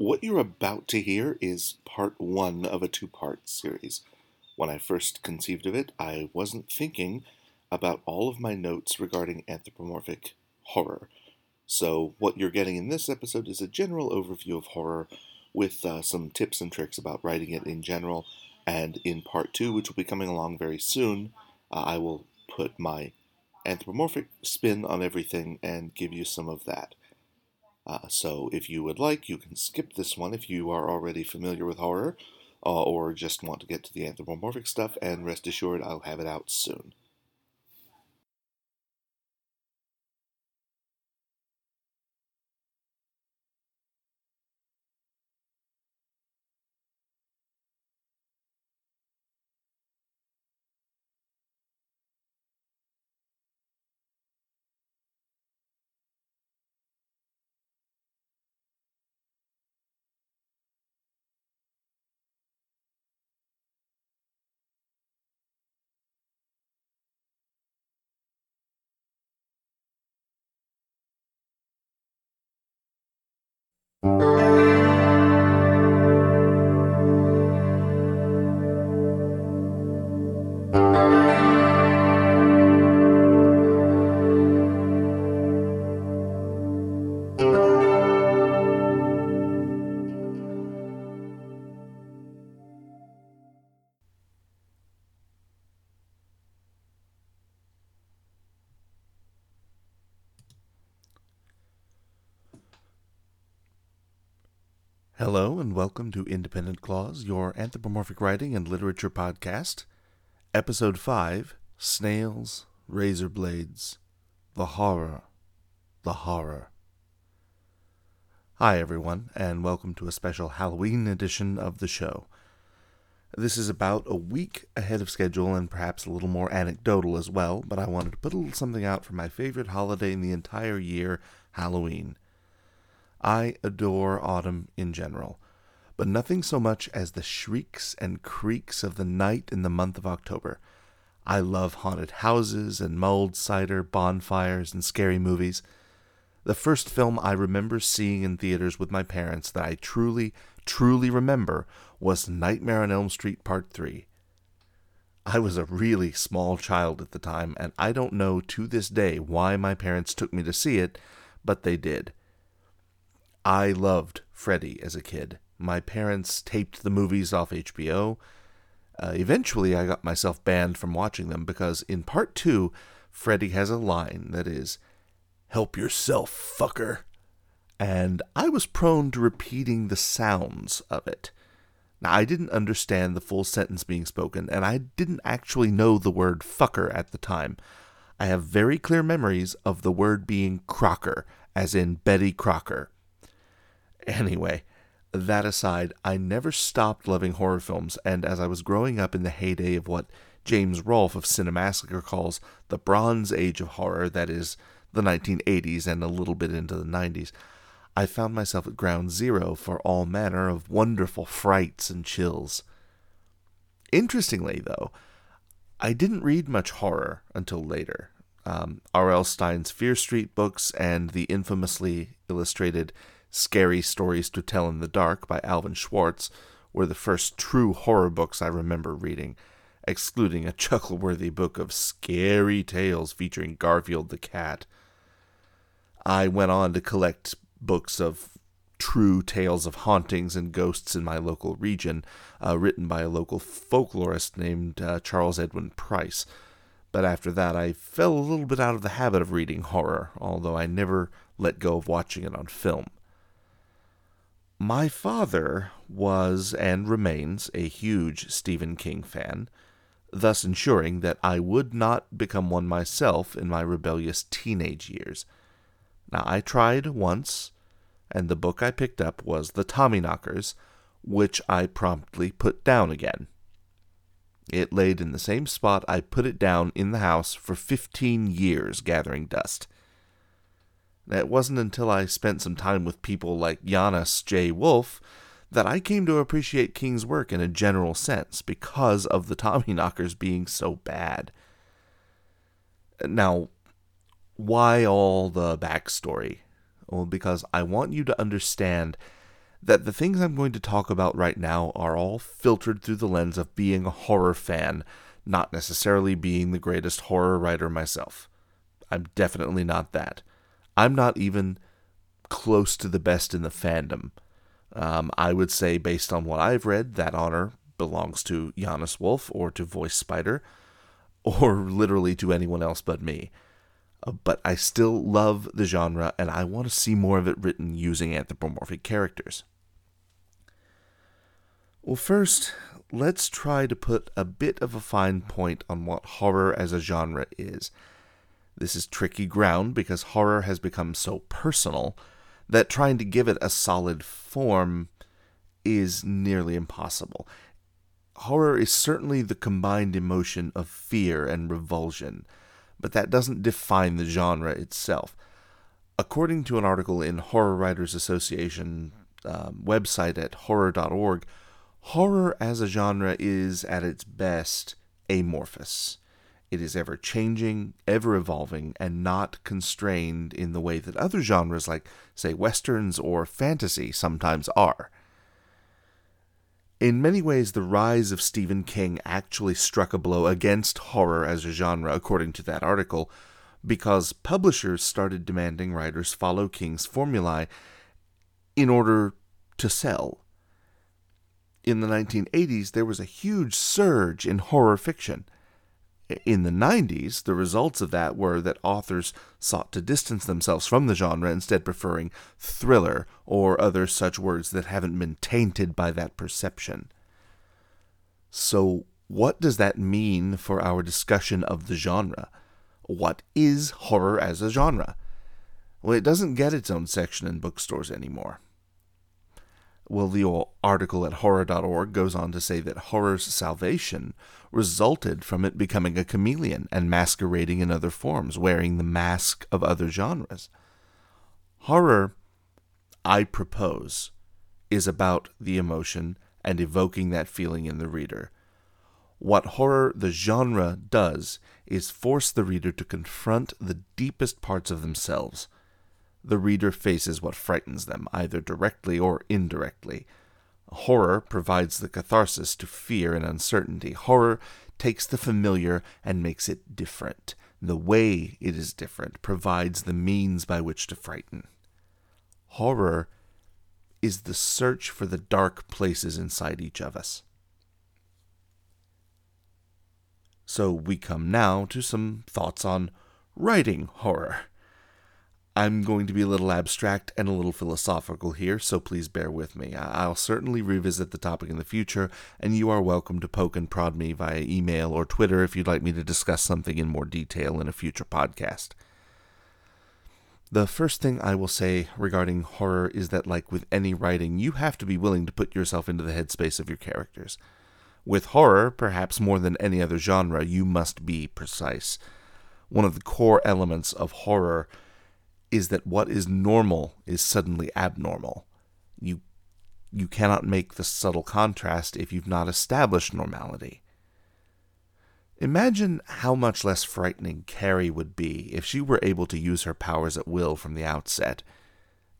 What you're about to hear is part one of a two part series. When I first conceived of it, I wasn't thinking about all of my notes regarding anthropomorphic horror. So, what you're getting in this episode is a general overview of horror with uh, some tips and tricks about writing it in general. And in part two, which will be coming along very soon, uh, I will put my anthropomorphic spin on everything and give you some of that. Uh, so, if you would like, you can skip this one if you are already familiar with horror uh, or just want to get to the anthropomorphic stuff, and rest assured, I'll have it out soon. Mm-hmm. Hello, and welcome to Independent Clause, your anthropomorphic writing and literature podcast. Episode 5 Snails, Razor Blades, The Horror, The Horror. Hi, everyone, and welcome to a special Halloween edition of the show. This is about a week ahead of schedule and perhaps a little more anecdotal as well, but I wanted to put a little something out for my favorite holiday in the entire year, Halloween. I adore autumn in general, but nothing so much as the shrieks and creaks of the night in the month of October. I love haunted houses and mulled cider, bonfires, and scary movies. The first film I remember seeing in theaters with my parents that I truly, truly remember was Nightmare on Elm Street Part 3. I was a really small child at the time, and I don't know to this day why my parents took me to see it, but they did. I loved Freddy as a kid. My parents taped the movies off HBO. Uh, eventually, I got myself banned from watching them because in part two, Freddy has a line that is, Help yourself, fucker. And I was prone to repeating the sounds of it. Now, I didn't understand the full sentence being spoken, and I didn't actually know the word fucker at the time. I have very clear memories of the word being Crocker, as in Betty Crocker. Anyway, that aside, I never stopped loving horror films, and as I was growing up in the heyday of what James Rolfe of Cinemassacre calls the Bronze Age of horror, that is, the 1980s and a little bit into the 90s, I found myself at ground zero for all manner of wonderful frights and chills. Interestingly, though, I didn't read much horror until later. Um, R.L. Stine's Fear Street books and the infamously illustrated Scary Stories to Tell in the Dark by Alvin Schwartz were the first true horror books I remember reading, excluding a chuckle worthy book of scary tales featuring Garfield the cat. I went on to collect books of true tales of hauntings and ghosts in my local region, uh, written by a local folklorist named uh, Charles Edwin Price. But after that, I fell a little bit out of the habit of reading horror, although I never let go of watching it on film. My father was and remains a huge Stephen King fan, thus ensuring that I would not become one myself in my rebellious teenage years. Now, I tried once, and the book I picked up was The Tommyknockers, which I promptly put down again. It laid in the same spot I put it down in the house for fifteen years gathering dust. It wasn't until I spent some time with people like Janos J. Wolf that I came to appreciate King's work in a general sense because of the Tommyknockers being so bad. Now, why all the backstory? Well, because I want you to understand that the things I'm going to talk about right now are all filtered through the lens of being a horror fan, not necessarily being the greatest horror writer myself. I'm definitely not that. I'm not even close to the best in the fandom. Um, I would say, based on what I've read, that honor belongs to Janus Wolf or to Voice Spider, or literally to anyone else but me. Uh, but I still love the genre and I want to see more of it written using anthropomorphic characters. Well, first, let's try to put a bit of a fine point on what horror as a genre is. This is tricky ground because horror has become so personal that trying to give it a solid form is nearly impossible. Horror is certainly the combined emotion of fear and revulsion but that doesn't define the genre itself. According to an article in Horror Writers Association um, website at horror.org, horror as a genre is at its best amorphous. It is ever changing, ever evolving, and not constrained in the way that other genres like, say, westerns or fantasy sometimes are. In many ways, the rise of Stephen King actually struck a blow against horror as a genre, according to that article, because publishers started demanding writers follow King's formulae in order to sell. In the 1980s, there was a huge surge in horror fiction. In the 90s, the results of that were that authors sought to distance themselves from the genre, instead preferring thriller or other such words that haven't been tainted by that perception. So, what does that mean for our discussion of the genre? What is horror as a genre? Well, it doesn't get its own section in bookstores anymore. Well, the article at horror.org goes on to say that horror's salvation resulted from it becoming a chameleon and masquerading in other forms, wearing the mask of other genres. Horror, I propose, is about the emotion and evoking that feeling in the reader. What horror, the genre, does is force the reader to confront the deepest parts of themselves the reader faces what frightens them, either directly or indirectly. Horror provides the catharsis to fear and uncertainty. Horror takes the familiar and makes it different. The way it is different provides the means by which to frighten. Horror is the search for the dark places inside each of us. So we come now to some thoughts on writing horror. I'm going to be a little abstract and a little philosophical here, so please bear with me. I'll certainly revisit the topic in the future, and you are welcome to poke and prod me via email or Twitter if you'd like me to discuss something in more detail in a future podcast. The first thing I will say regarding horror is that, like with any writing, you have to be willing to put yourself into the headspace of your characters. With horror, perhaps more than any other genre, you must be precise. One of the core elements of horror is that what is normal is suddenly abnormal. You you cannot make the subtle contrast if you've not established normality. Imagine how much less frightening Carrie would be if she were able to use her powers at will from the outset.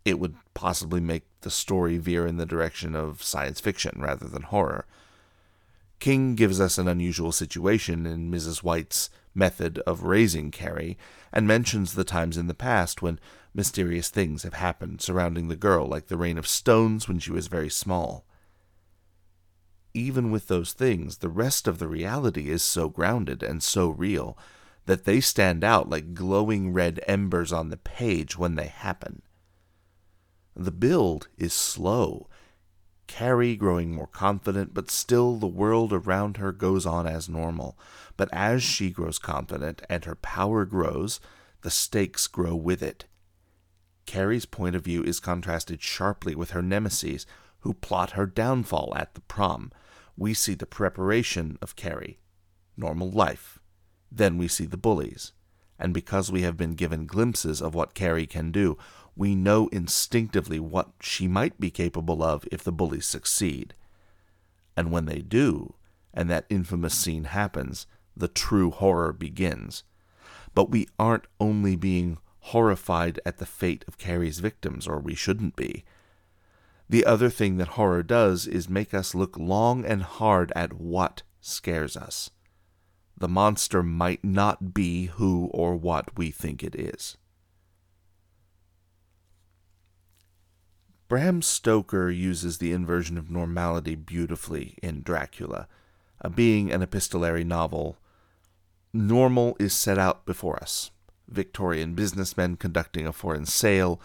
It would possibly make the story veer in the direction of science fiction rather than horror. King gives us an unusual situation in Mrs. White's method of raising Carrie, and mentions the times in the past when mysterious things have happened surrounding the girl, like the rain of stones when she was very small. Even with those things, the rest of the reality is so grounded and so real that they stand out like glowing red embers on the page when they happen. The build is slow Carrie growing more confident, but still the world around her goes on as normal. But as she grows confident and her power grows, the stakes grow with it. Carrie's point of view is contrasted sharply with her nemesis, who plot her downfall at the prom. We see the preparation of Carrie, normal life. Then we see the bullies. And because we have been given glimpses of what Carrie can do, we know instinctively what she might be capable of if the bullies succeed. And when they do, and that infamous scene happens, the true horror begins. But we aren't only being horrified at the fate of Carrie's victims, or we shouldn't be. The other thing that horror does is make us look long and hard at what scares us. The monster might not be who or what we think it is. Bram Stoker uses the inversion of normality beautifully in Dracula. Uh, being an epistolary novel, normal is set out before us. Victorian businessmen conducting a foreign sale,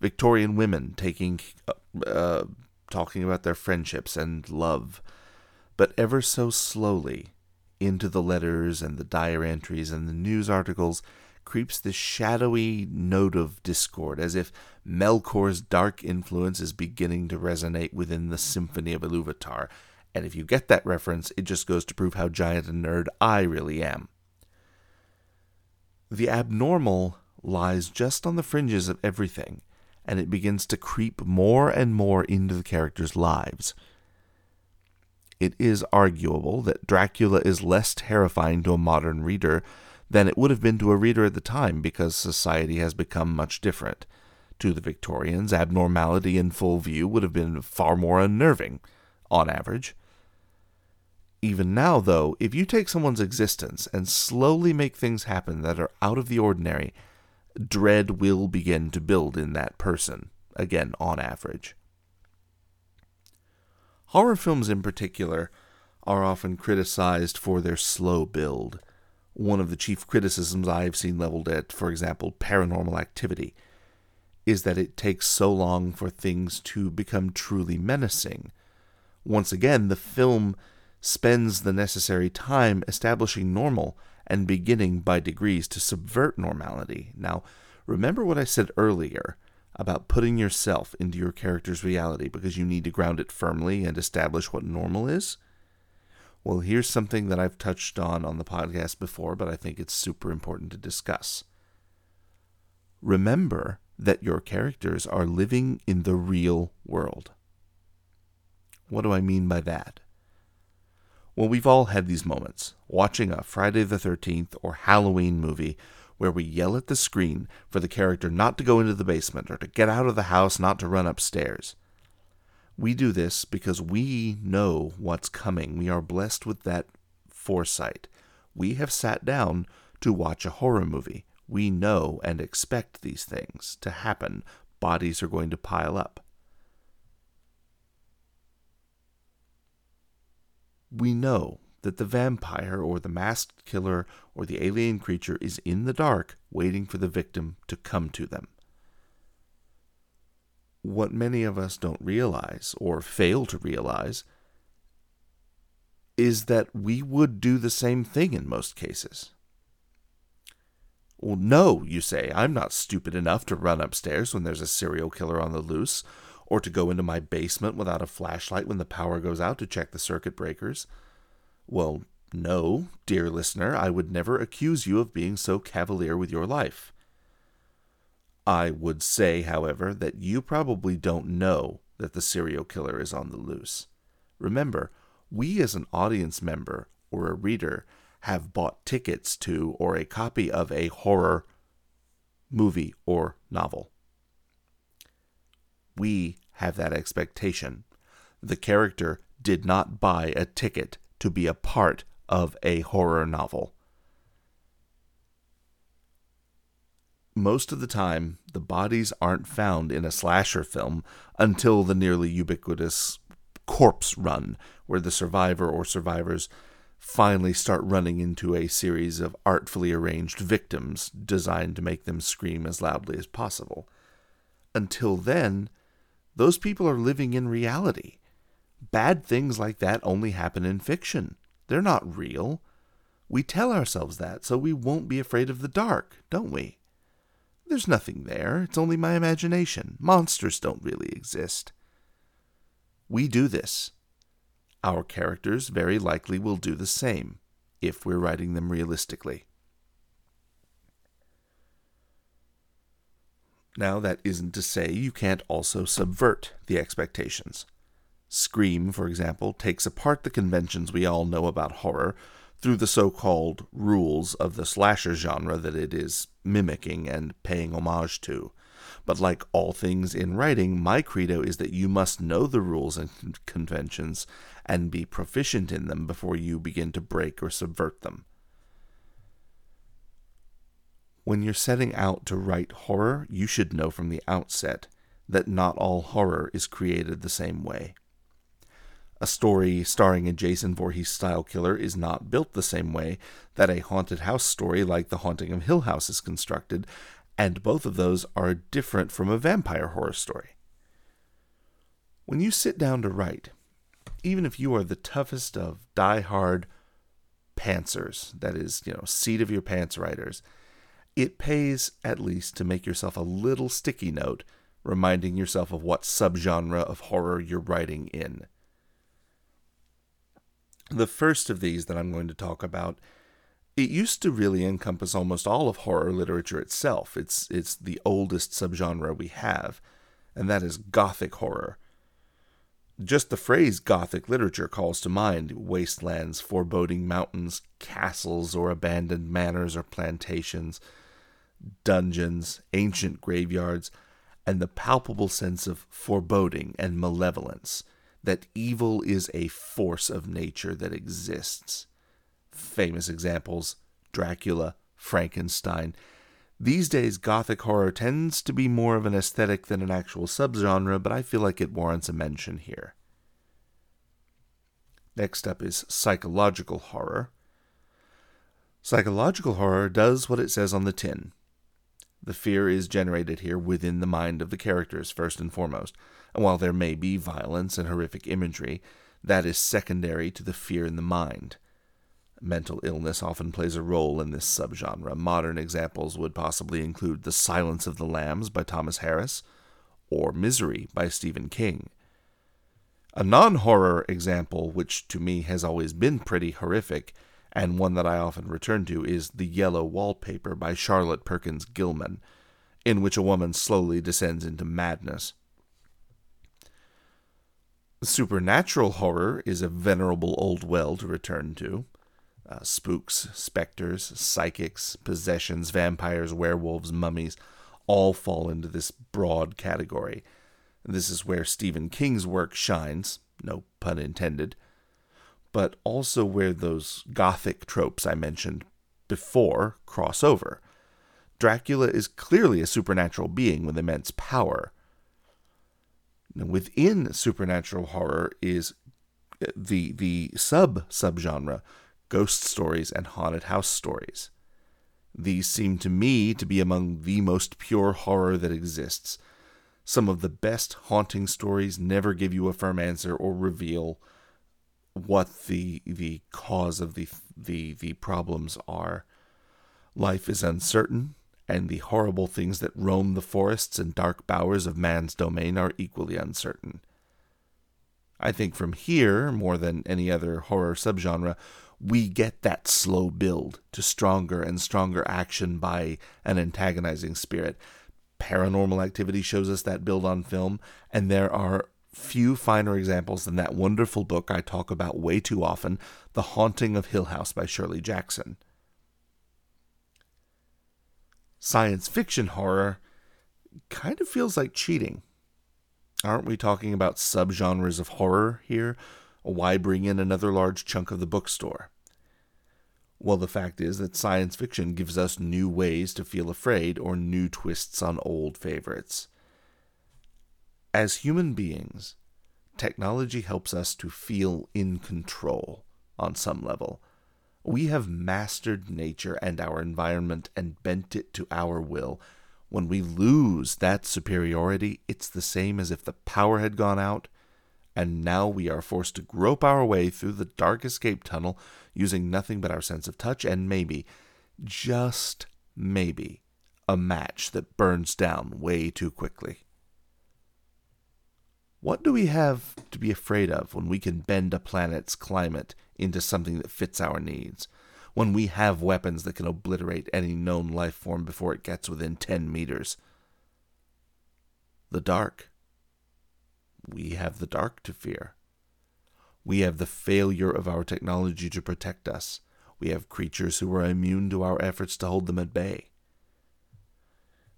Victorian women taking, uh, uh, talking about their friendships and love, but ever so slowly, into the letters and the diary entries and the news articles creeps this shadowy note of discord, as if Melkor's dark influence is beginning to resonate within the symphony of Iluvatar. And if you get that reference, it just goes to prove how giant a nerd I really am. The abnormal lies just on the fringes of everything, and it begins to creep more and more into the characters' lives. It is arguable that Dracula is less terrifying to a modern reader than it would have been to a reader at the time because society has become much different. To the Victorians, abnormality in full view would have been far more unnerving, on average. Even now, though, if you take someone's existence and slowly make things happen that are out of the ordinary, dread will begin to build in that person, again, on average. Horror films, in particular, are often criticized for their slow build. One of the chief criticisms I have seen leveled at, for example, paranormal activity, is that it takes so long for things to become truly menacing. Once again, the film spends the necessary time establishing normal and beginning by degrees to subvert normality. Now, remember what I said earlier about putting yourself into your character's reality because you need to ground it firmly and establish what normal is? Well, here's something that I've touched on on the podcast before, but I think it's super important to discuss. Remember that your characters are living in the real world. What do I mean by that? Well, we've all had these moments watching a Friday the 13th or Halloween movie where we yell at the screen for the character not to go into the basement or to get out of the house, not to run upstairs. We do this because we know what's coming. We are blessed with that foresight. We have sat down to watch a horror movie. We know and expect these things to happen. Bodies are going to pile up. we know that the vampire or the masked killer or the alien creature is in the dark waiting for the victim to come to them. What many of us don't realize or fail to realize is that we would do the same thing in most cases. Well, no, you say, I'm not stupid enough to run upstairs when there's a serial killer on the loose, or to go into my basement without a flashlight when the power goes out to check the circuit breakers. Well, no, dear listener, I would never accuse you of being so cavalier with your life. I would say, however, that you probably don't know that the serial killer is on the loose. Remember, we as an audience member or a reader have bought tickets to or a copy of a horror movie or novel we have that expectation. The character did not buy a ticket to be a part of a horror novel. Most of the time, the bodies aren't found in a slasher film until the nearly ubiquitous corpse run, where the survivor or survivors finally start running into a series of artfully arranged victims designed to make them scream as loudly as possible. Until then, those people are living in reality. Bad things like that only happen in fiction. They're not real. We tell ourselves that so we won't be afraid of the dark, don't we? There's nothing there. It's only my imagination. Monsters don't really exist. We do this. Our characters very likely will do the same if we're writing them realistically. Now, that isn't to say you can't also subvert the expectations. Scream, for example, takes apart the conventions we all know about horror through the so called rules of the slasher genre that it is mimicking and paying homage to. But like all things in writing, my credo is that you must know the rules and conventions and be proficient in them before you begin to break or subvert them. When you're setting out to write horror, you should know from the outset that not all horror is created the same way. A story starring a Jason Voorhees style killer is not built the same way that a haunted house story like The Haunting of Hill House is constructed, and both of those are different from a vampire horror story. When you sit down to write, even if you are the toughest of die-hard pantsers, that is, you know, seat of your pants writers, it pays at least to make yourself a little sticky note reminding yourself of what subgenre of horror you're writing in. The first of these that I'm going to talk about it used to really encompass almost all of horror literature itself. It's it's the oldest subgenre we have, and that is gothic horror. Just the phrase gothic literature calls to mind wastelands, foreboding mountains, castles or abandoned manors or plantations, dungeons, ancient graveyards, and the palpable sense of foreboding and malevolence that evil is a force of nature that exists famous examples Dracula, Frankenstein. These days, Gothic horror tends to be more of an aesthetic than an actual subgenre, but I feel like it warrants a mention here. Next up is psychological horror. Psychological horror does what it says on the tin. The fear is generated here within the mind of the characters, first and foremost, and while there may be violence and horrific imagery, that is secondary to the fear in the mind. Mental illness often plays a role in this subgenre. Modern examples would possibly include The Silence of the Lambs by Thomas Harris or Misery by Stephen King. A non horror example, which to me has always been pretty horrific, and one that I often return to, is The Yellow Wallpaper by Charlotte Perkins Gilman, in which a woman slowly descends into madness. Supernatural horror is a venerable old well to return to uh, spooks, specters, psychics, possessions, vampires, werewolves, mummies all fall into this broad category. This is where Stephen King's work shines, no pun intended, but also where those gothic tropes I mentioned before cross over. Dracula is clearly a supernatural being with immense power. Now, within supernatural horror is uh, the the sub subgenre ghost stories, and haunted house stories. These seem to me to be among the most pure horror that exists. Some of the best haunting stories never give you a firm answer or reveal what the the cause of the the the problems are. Life is uncertain, and the horrible things that roam the forests and dark bowers of man's domain are equally uncertain. I think from here, more than any other horror subgenre, we get that slow build to stronger and stronger action by an antagonizing spirit. Paranormal activity shows us that build on film, and there are few finer examples than that wonderful book I talk about way too often, The Haunting of Hill House by Shirley Jackson. Science fiction horror kind of feels like cheating. Aren't we talking about subgenres of horror here? Why bring in another large chunk of the bookstore? Well, the fact is that science fiction gives us new ways to feel afraid or new twists on old favorites. As human beings, technology helps us to feel in control on some level. We have mastered nature and our environment and bent it to our will. When we lose that superiority, it's the same as if the power had gone out and now we are forced to grope our way through the dark escape tunnel using nothing but our sense of touch and maybe, just maybe, a match that burns down way too quickly. What do we have to be afraid of when we can bend a planet's climate into something that fits our needs? When we have weapons that can obliterate any known life form before it gets within 10 meters? The dark we have the dark to fear. We have the failure of our technology to protect us. We have creatures who are immune to our efforts to hold them at bay.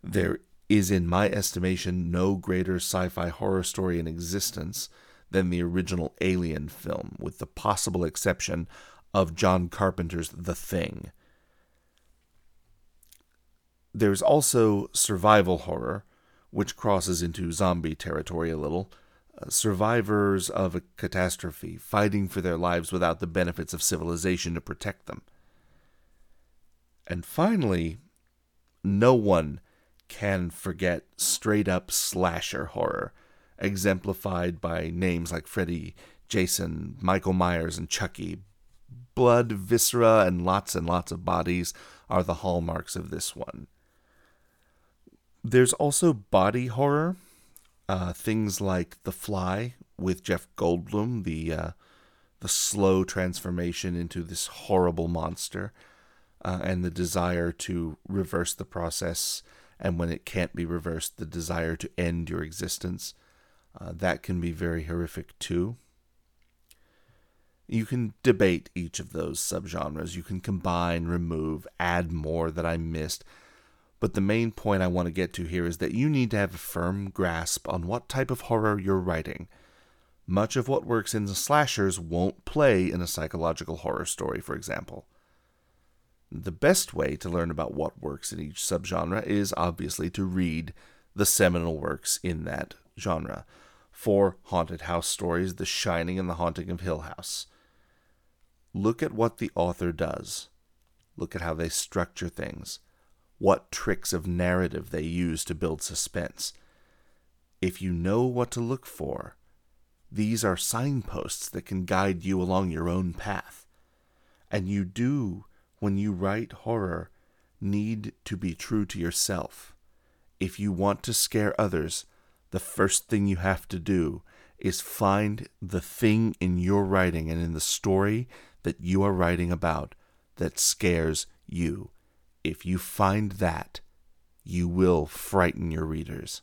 There is, in my estimation, no greater sci fi horror story in existence than the original Alien film, with the possible exception of John Carpenter's The Thing. There's also survival horror, which crosses into zombie territory a little. Uh, survivors of a catastrophe fighting for their lives without the benefits of civilization to protect them. And finally, no one can forget straight up slasher horror, exemplified by names like Freddy, Jason, Michael Myers, and Chucky. Blood, viscera, and lots and lots of bodies are the hallmarks of this one. There's also body horror, uh, things like The Fly with Jeff Goldblum, the uh, the slow transformation into this horrible monster, uh, and the desire to reverse the process, and when it can't be reversed, the desire to end your existence. Uh, that can be very horrific too. You can debate each of those subgenres. You can combine, remove, add more that I missed. But the main point I want to get to here is that you need to have a firm grasp on what type of horror you're writing. Much of what works in the slashers won't play in a psychological horror story, for example. The best way to learn about what works in each subgenre is obviously to read the seminal works in that genre. For haunted house stories, The Shining and The Haunting of Hill House. Look at what the author does. Look at how they structure things what tricks of narrative they use to build suspense. If you know what to look for, these are signposts that can guide you along your own path. And you do, when you write horror, need to be true to yourself. If you want to scare others, the first thing you have to do is find the thing in your writing and in the story that you are writing about that scares you if you find that, you will frighten your readers.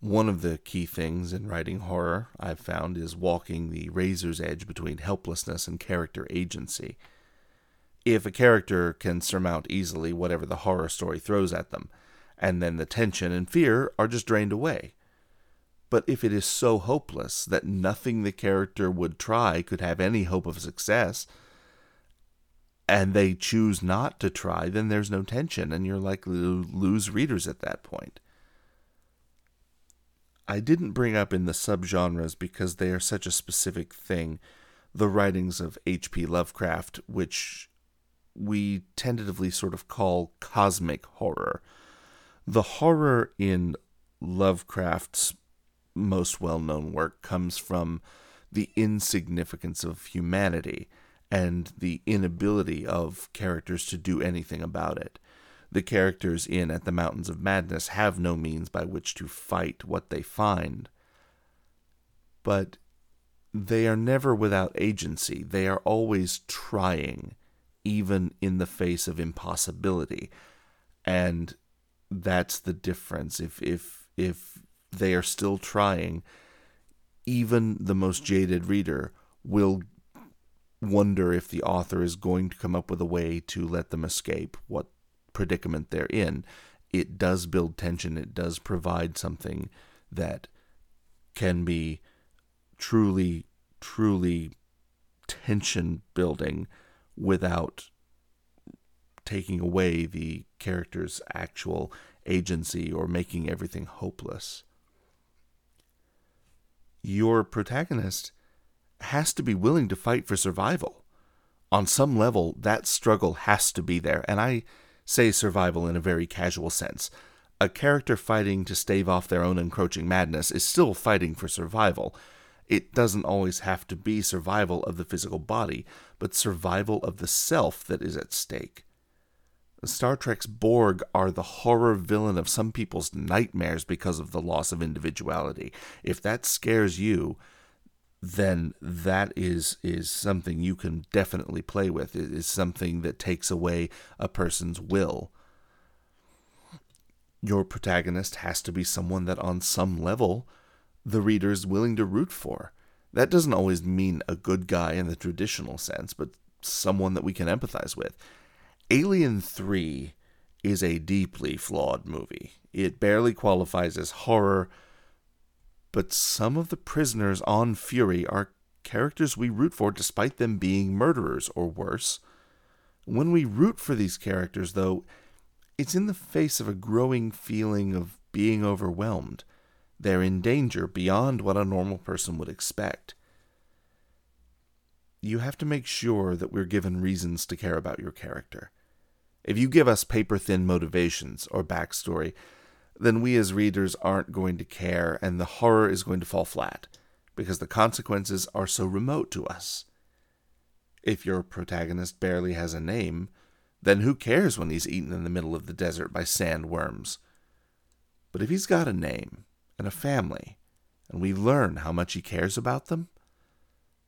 One of the key things in writing horror I've found is walking the razor's edge between helplessness and character agency. If a character can surmount easily whatever the horror story throws at them, and then the tension and fear are just drained away. But if it is so hopeless that nothing the character would try could have any hope of success, and they choose not to try, then there's no tension, and you're likely to lose readers at that point. I didn't bring up in the subgenres because they are such a specific thing the writings of H.P. Lovecraft, which we tentatively sort of call cosmic horror. The horror in Lovecraft's most well known work comes from the insignificance of humanity and the inability of characters to do anything about it. The characters in At the Mountains of Madness have no means by which to fight what they find. But they are never without agency. They are always trying, even in the face of impossibility. And that's the difference. If if if they are still trying, even the most jaded reader will wonder if the author is going to come up with a way to let them escape what predicament they're in. It does build tension, it does provide something that can be truly, truly tension building without taking away the character's actual agency or making everything hopeless. Your protagonist has to be willing to fight for survival. On some level, that struggle has to be there, and I say survival in a very casual sense. A character fighting to stave off their own encroaching madness is still fighting for survival. It doesn't always have to be survival of the physical body, but survival of the self that is at stake. Star Trek's Borg are the horror villain of some people's nightmares because of the loss of individuality. If that scares you, then that is is something you can definitely play with. It is something that takes away a person's will. Your protagonist has to be someone that on some level the reader is willing to root for. That doesn't always mean a good guy in the traditional sense, but someone that we can empathize with. Alien 3 is a deeply flawed movie. It barely qualifies as horror, but some of the prisoners on Fury are characters we root for despite them being murderers or worse. When we root for these characters, though, it's in the face of a growing feeling of being overwhelmed. They're in danger beyond what a normal person would expect. You have to make sure that we're given reasons to care about your character. If you give us paper thin motivations or backstory, then we as readers aren't going to care and the horror is going to fall flat because the consequences are so remote to us. If your protagonist barely has a name, then who cares when he's eaten in the middle of the desert by sandworms? But if he's got a name and a family, and we learn how much he cares about them,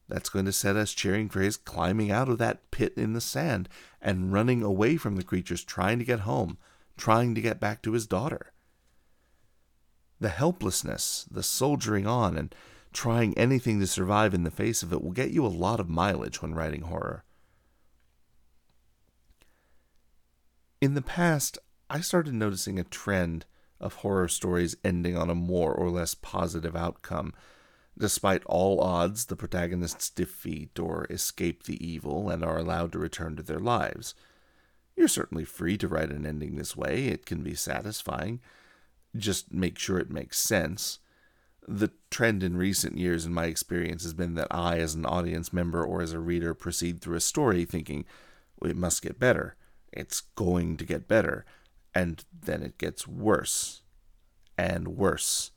that's going to set us cheering for his climbing out of that pit in the sand and running away from the creatures, trying to get home, trying to get back to his daughter. The helplessness, the soldiering on, and trying anything to survive in the face of it will get you a lot of mileage when writing horror. In the past, I started noticing a trend of horror stories ending on a more or less positive outcome Despite all odds, the protagonists defeat or escape the evil and are allowed to return to their lives. You're certainly free to write an ending this way, it can be satisfying. Just make sure it makes sense. The trend in recent years, in my experience, has been that I, as an audience member or as a reader, proceed through a story thinking, it must get better. It's going to get better. And then it gets worse and worse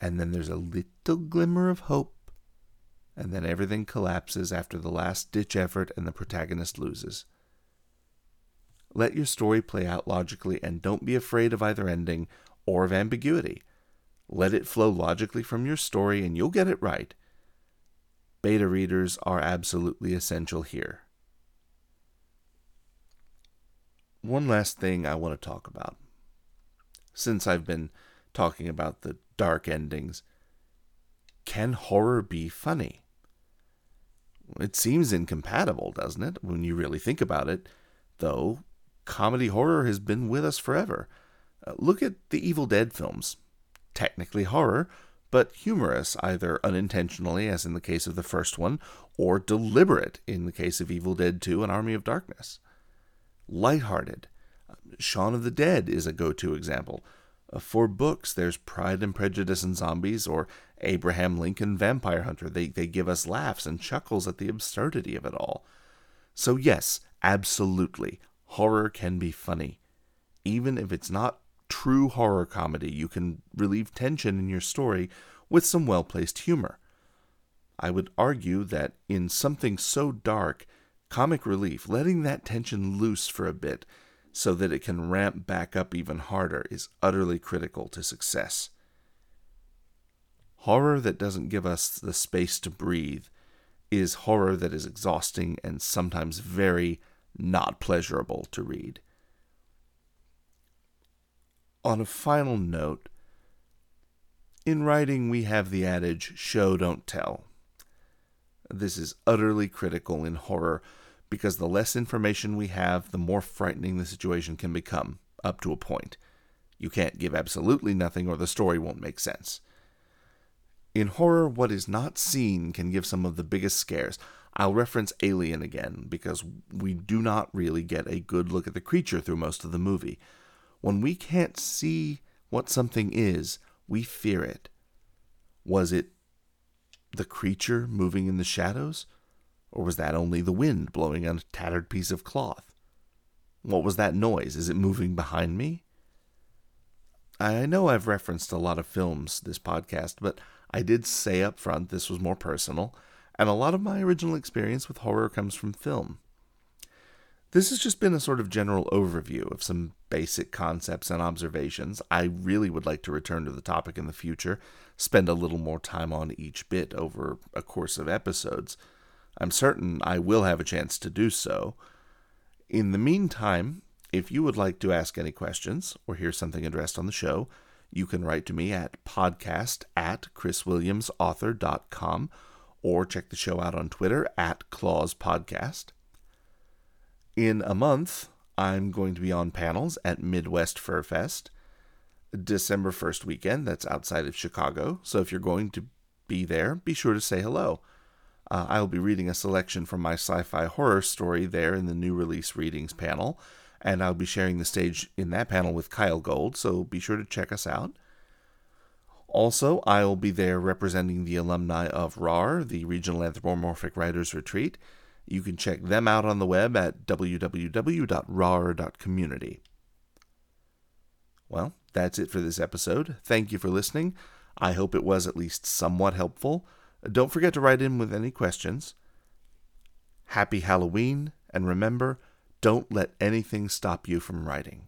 and then there's a little glimmer of hope, and then everything collapses after the last ditch effort and the protagonist loses. Let your story play out logically and don't be afraid of either ending or of ambiguity. Let it flow logically from your story and you'll get it right. Beta readers are absolutely essential here. One last thing I want to talk about. Since I've been talking about the dark endings. Can horror be funny? It seems incompatible, doesn't it, when you really think about it? Though, comedy horror has been with us forever. Uh, look at the Evil Dead films. Technically horror, but humorous, either unintentionally, as in the case of the first one, or deliberate, in the case of Evil Dead 2 and Army of Darkness. Lighthearted. Uh, Shaun of the Dead is a go to example. Uh, for books, there's Pride and Prejudice and Zombies or Abraham Lincoln Vampire Hunter. They, they give us laughs and chuckles at the absurdity of it all. So, yes, absolutely, horror can be funny. Even if it's not true horror comedy, you can relieve tension in your story with some well placed humor. I would argue that in something so dark, comic relief, letting that tension loose for a bit, so that it can ramp back up even harder is utterly critical to success. Horror that doesn't give us the space to breathe is horror that is exhausting and sometimes very not pleasurable to read. On a final note, in writing we have the adage show don't tell. This is utterly critical in horror because the less information we have, the more frightening the situation can become, up to a point. You can't give absolutely nothing or the story won't make sense. In horror, what is not seen can give some of the biggest scares. I'll reference Alien again because we do not really get a good look at the creature through most of the movie. When we can't see what something is, we fear it. Was it the creature moving in the shadows? Or was that only the wind blowing on a tattered piece of cloth? What was that noise? Is it moving behind me? I know I've referenced a lot of films this podcast, but I did say up front this was more personal, and a lot of my original experience with horror comes from film. This has just been a sort of general overview of some basic concepts and observations. I really would like to return to the topic in the future, spend a little more time on each bit over a course of episodes. I'm certain I will have a chance to do so. In the meantime, if you would like to ask any questions or hear something addressed on the show, you can write to me at podcast at chriswilliamsauthor.com or check the show out on Twitter at Claws Podcast. In a month, I'm going to be on panels at Midwest Fur Fest, December 1st weekend. That's outside of Chicago. So if you're going to be there, be sure to say hello. Uh, I'll be reading a selection from my sci fi horror story there in the new release readings panel, and I'll be sharing the stage in that panel with Kyell Gold, so be sure to check us out. Also, I'll be there representing the alumni of RAR, the Regional Anthropomorphic Writers Retreat. You can check them out on the web at www.rar.community. Well, that's it for this episode. Thank you for listening. I hope it was at least somewhat helpful. Don't forget to write in with any questions. Happy Halloween, and remember, don't let anything stop you from writing.